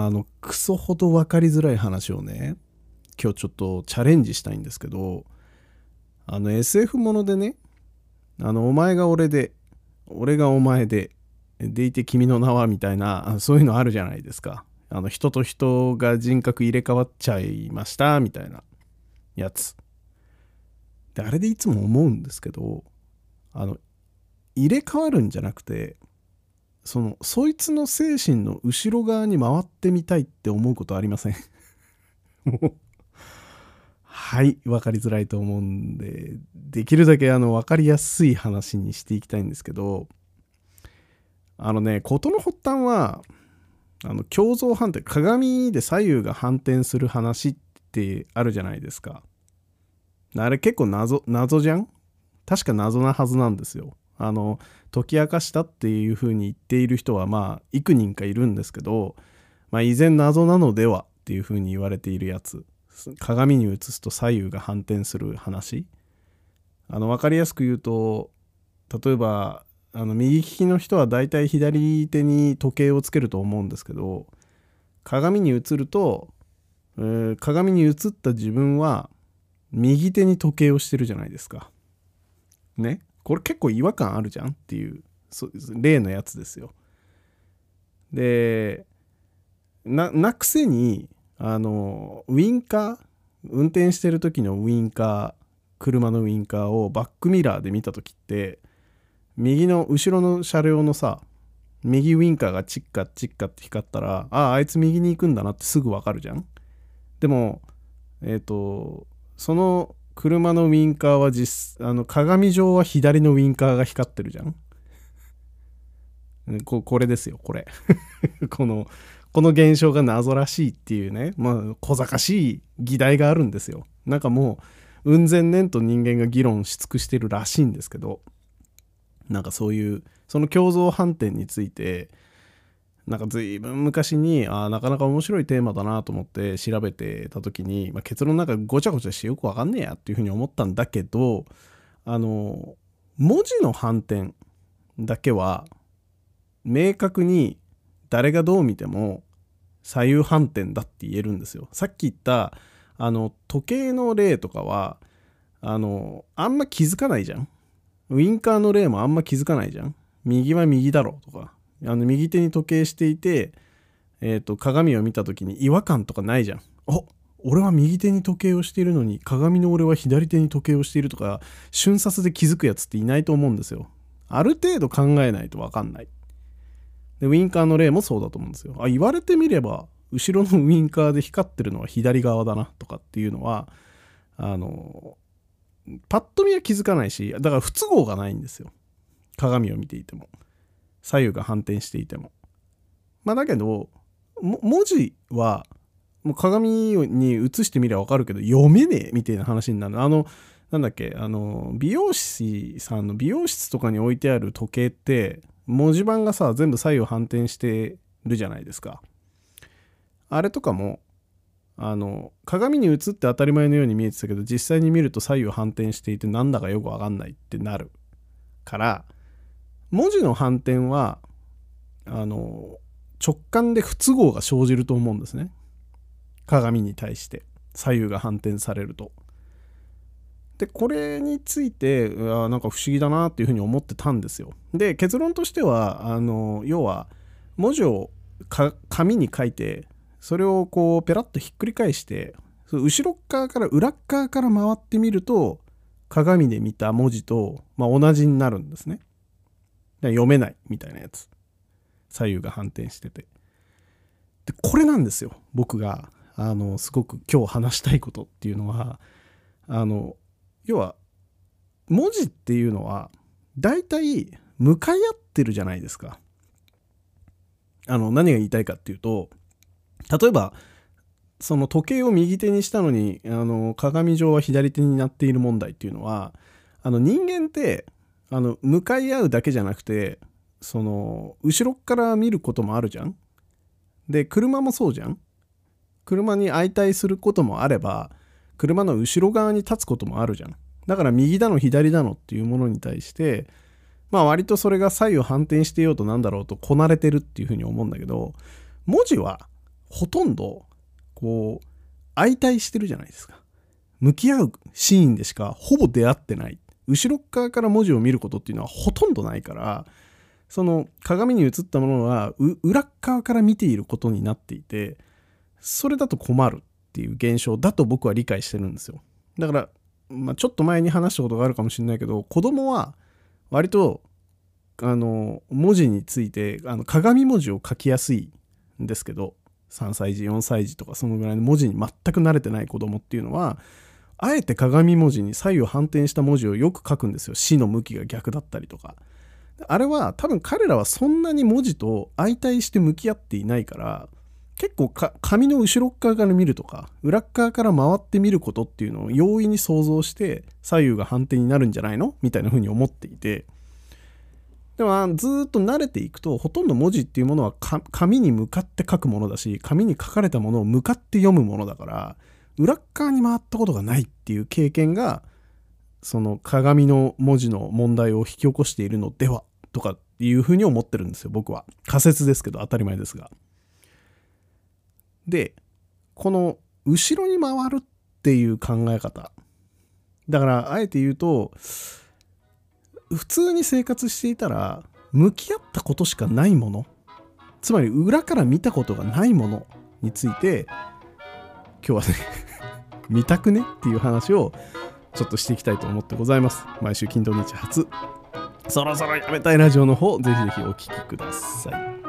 あの、クソほど分かりづらい話をね、今日ちょっとチャレンジしたいんですけど、あの SF ものでね、あの、お前が俺で、俺がお前で、でいて君の名はみたいな、そういうのあるじゃないですか。あの、人と人が人格入れ替わっちゃいましたみたいなやつ。で、あれでいつも思うんですけど、あの、入れ替わるんじゃなくて、その、そいつの精神の後ろ側に回ってみたいって思うことありません？もう、はい、分かりづらいと思うんで、できるだけあの、分かりやすい話にしていきたいんですけど、あのね、事の発端は、あの、共造反転、鏡で左右が反転する話ってあるじゃないですか。あれ結構謎、謎じゃん？確か謎なはずなんですよ。あの、解き明かしたっていうふうに言っている人はまあ、幾人かいるんですけど、まあ、依然謎なのではっていうふうに言われているやつ。鏡に映すと左右が反転する話。あの、わかりやすく言うと、例えば、あの右利きの人はだいたい左手に時計をつけると思うんですけど鏡に映ると、えー、鏡に映った自分は右手に時計をしてるじゃないですか。ねこれ結構違和感あるじゃんっていう例のやつですよ。でななくせにあのウインカー運転してる時のウインカー車のウインカーをバックミラーで見た時って右の後ろの車両のさ右ウインカーがチッカチッカって光ったらあああいつ右に行くんだなってすぐわかるじゃんでもえっ、ー、とその車のウインカーは実あの鏡上は左のウインカーが光ってるじゃん。ここれですよこれ。このこの現象が謎らしいっていうね。まあ小賢しい議題があるんですよ。なんかもう雲仙年と人間が議論し尽くしてるらしいんですけど。なんかそういうその共造反転についてなんか随分昔にあなかなか面白いテーマだなと思って調べてた時に、まあ、結論なんかごちゃごちゃしてよくわかんねえやっていうふうに思ったんだけどあの文字の反転だけは明確に誰がどう見ても左右反転だって言えるんですよ。さっき言ったあの時計の例とかはあのあんま気づかないじゃん。ウインカーの例もあんま気づかないじゃん。右は右だろうとか。あの右手に時計していて、え、ー、と、鏡を見た時に違和感とかないじゃん。お俺は右手に時計をしているのに、鏡の俺は左手に時計をしているとか、瞬殺で気づくやつっていないと思うんですよ。ある程度考えないとわかんない。で、ウインカーの例もそうだと思うんですよ。あ、言われてみれば、後ろのウインカーで光ってるのは左側だなとかっていうのは、あの、パッと見は気づかないし、だから不都合がないんですよ。鏡を見ていても。左右が反転していても。まあだけど、文字は、もう鏡に映してみればわかるけど、読めねえみたいな話になる。あの、なんだっけ、あの、美容師さんの美容室とかに置いてある時計って、文字盤がさ、全部左右反転してるじゃないですか。あれとかも、あの鏡に映って当たり前のように見えてたけど実際に見ると左右反転していてなんだかよくわかんないってなるから文字の反転はあの直感で不都合が生じると思うんですね鏡に対して左右が反転されると。でこれについてあなんか不思議だなっていうふうに思ってたんですよ。で結論としてはあの要は文字を紙に書いてそれをこうペラッとひっくり返して後ろ側から裏側から回ってみると鏡で見た文字と、まあ、同じになるんですね。読めないみたいなやつ。左右が反転してて。で、これなんですよ。僕が、あの、すごく今日話したいことっていうのは、あの、要は、文字っていうのは、大体向かい合ってるじゃないですか。あの、何が言いたいかっていうと、例えばその時計を右手にしたのにあの鏡上は左手になっている問題っていうのはあの人間ってあの向かい合うだけじゃなくてその後ろから見ることもあるじゃん。で車もそうじゃん。車に相対することもあれば車の後ろ側に立つこともあるじゃん。だから右だの左だのっていうものに対してまあ割とそれが左右反転してようとなんだろうとこなれてるっていうふうに思うんだけど文字はほとんどこう相対してるじゃないですか向き合うシーンでしかほぼ出会ってない後ろ側から文字を見ることっていうのはほとんどないからその鏡に映ったものは裏側から見ていることになっていてそれだと困るっていう現象だと僕は理解してるんですよ。だから、まあ、ちょっと前に話したことがあるかもしれないけど子供は割とあの文字についてあの鏡文字を書きやすいんですけど3歳児4歳児とかそのぐらいの文字に全く慣れてない子供っていうのはあえて鏡文字に左右反転した文字をよく書くんですよ。死の向きが逆だったりとか。あれは多分彼らはそんなに文字と相対して向き合っていないから結構紙の後ろ側から見るとか裏側から回って見ることっていうのを容易に想像して左右が反転になるんじゃないの？みたいな風に思っていて。でもずっと慣れていくとほとんど文字っていうものは紙に向かって書くものだし紙に書かれたものを向かって読むものだから裏側に回ったことがないっていう経験がその鏡の文字の問題を引き起こしているのではとかっていうふうに思ってるんですよ僕は。仮説ですけど当たり前ですが。でこの後ろに回るっていう考え方。だからあえて言うと普通に生活していたら向き合ったことしかないもの。つまり裏から見たことがないものについて今日はね 見たくねっていう話をちょっとしていきたいと思ってございます。毎週金土日初。そろそろやめたいラジオの方ぜひぜひお聴きください。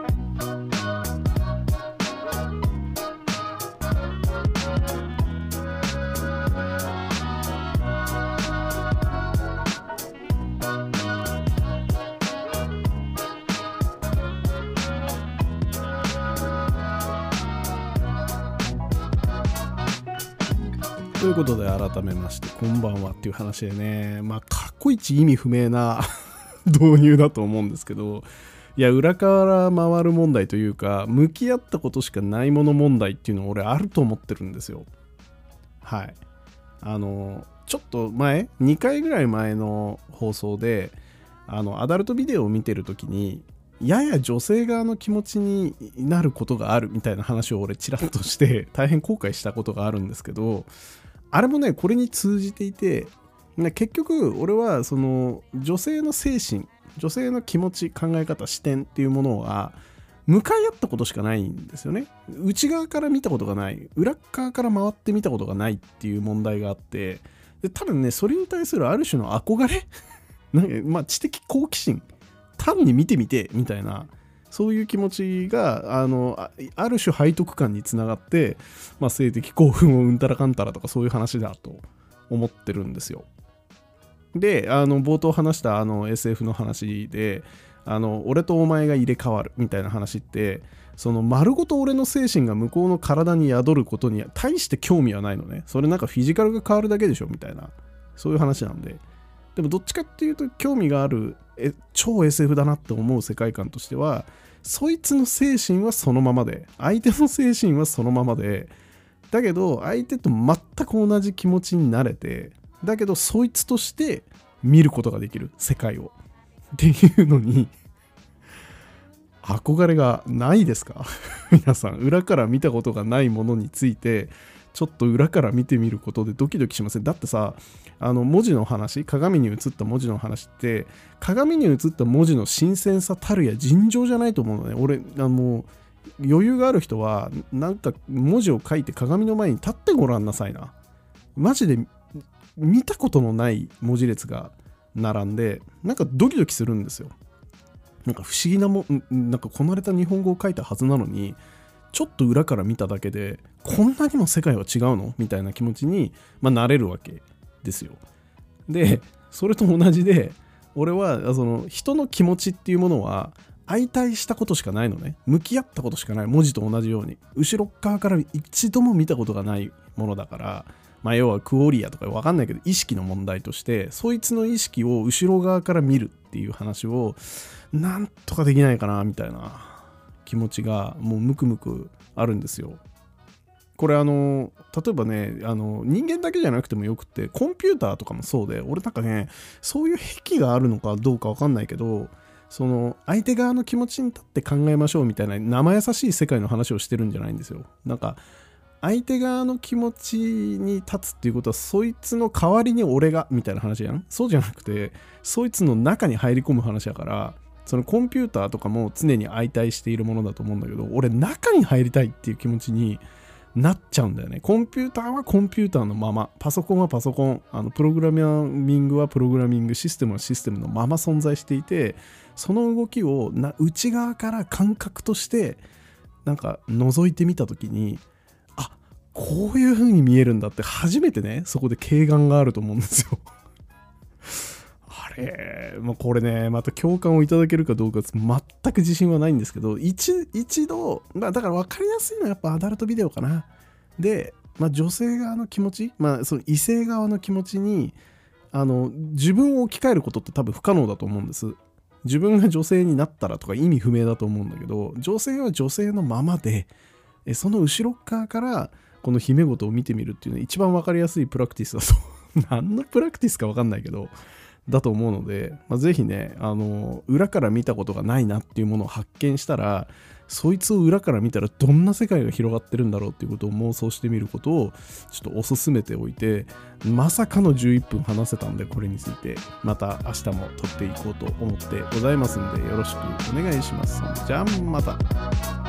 ということで改めましてこんばんはっていう話でね。まあ過去一意味不明な 導入だと思うんですけど。いや裏から回る問題というか向き合ったことしかないもの問題っていうの俺あると思ってるんですよ。はい。あのちょっと前2回ぐらい前の放送であのアダルトビデオを見てる時にやや女性側の気持ちになることがあるみたいな話を俺ちらっとして大変後悔したことがあるんですけどあれもねこれに通じていて結局俺はその女性の精神女性の気持ち考え方視点っていうものは向かい合ったことしかないんですよね。内側から見たことがない裏側から回って見たことがないっていう問題があってで多分ねそれに対するある種の憧れ？まあ知的好奇心？単に見てみてみたいなそういう気持ちがあのある種背徳感につながって、まあ、性的興奮をうんたらかんたらとかそういう話だと思ってるんですよ。であの冒頭話したあの SF の話であの俺とお前が入れ替わるみたいな話ってその丸ごと俺の精神が向こうの体に宿ることに大して興味はないのね。それなんかフィジカルが変わるだけでしょみたいな。そういう話なんで。でもどっちかっていうと興味があるえ超 SF だなって思う世界観としてはそいつの精神はそのままで相手の精神はそのままでだけど相手と全く同じ気持ちになれてだけどそいつとして見ることができる世界を。っていうのに憧れがないですか？皆さん。裏から見たことがないものについてちょっと裏から見てみることでドキドキしません？だってさあの文字の話鏡に映った文字の話って鏡に映った文字の新鮮さたるや尋常じゃないと思うのね。俺あの余裕がある人はなんか文字を書いて鏡の前に立ってごらんなさいな。マジで見たことのない文字列が並んでなんかドキドキするんですよ。なんか不思議なもなんかこなれた日本語を書いたはずなのにちょっと裏から見ただけでこんなにも世界は違うの？みたいな気持ちに、まあ、なれるわけですよ。でそれと同じで俺はその人の気持ちっていうものは相対したことしかないのね。向き合ったことしかない。文字と同じように。後ろ側から一度も見たことがないものだからまあ要はクオリアとかわかんないけど意識の問題としてそいつの意識を後ろ側から見るっていう話をなんとかできないかなみたいな。気持ちがもうムクムクあるんですよ。これあの例えばねあの人間だけじゃなくてもよくってコンピューターとかもそうで俺なんかねそういう癖があるのかどうかわかんないけどその相手側の気持ちに立って考えましょうみたいな生優しい世界の話をしてるんじゃないんですよなんか相手側の気持ちに立つっていうことはそいつの代わりに俺がみたいな話やん？そうじゃなくてそいつの中に入り込む話だからそのコンピューターとかも常に相対しているものだと思うんだけど俺中に入りたいっていう気持ちになっちゃうんだよね。コンピューターはコンピューターのままパソコンはパソコンあのプログラミングはプログラミングシステムはシステムのまま存在していてその動きをな内側から感覚としてなんか覗いてみた時にあこういう風に見えるんだって初めてねそこで軽眼があると思うんですよ。あれ、まあ、これねまた共感をいただけるかどうか全く自信はないんですけど一一度、ま、だから分かりやすいのはやっぱアダルトビデオかな。で、まあ、女性側の気持ち、まあ、その異性側の気持ちにあの自分を置き換えることって多分不可能だと思うんです。自分が女性になったらとか意味不明だと思うんだけど女性は女性のままでその後ろ側からこの姫事を見てみるっていうのは一番分かりやすいプラクティスだと。何のプラクティスか分かんないけどだと思うので、まあ、ぜひねあの裏から見たことがないなっていうものを発見したらそいつを裏から見たらどんな世界が広がってるんだろうっていうことを妄想してみることをちょっとお勧めておいてまさかの11分話せたんでこれについてまた明日も撮っていこうと思ってございますんでよろしくお願いします。じゃあまた。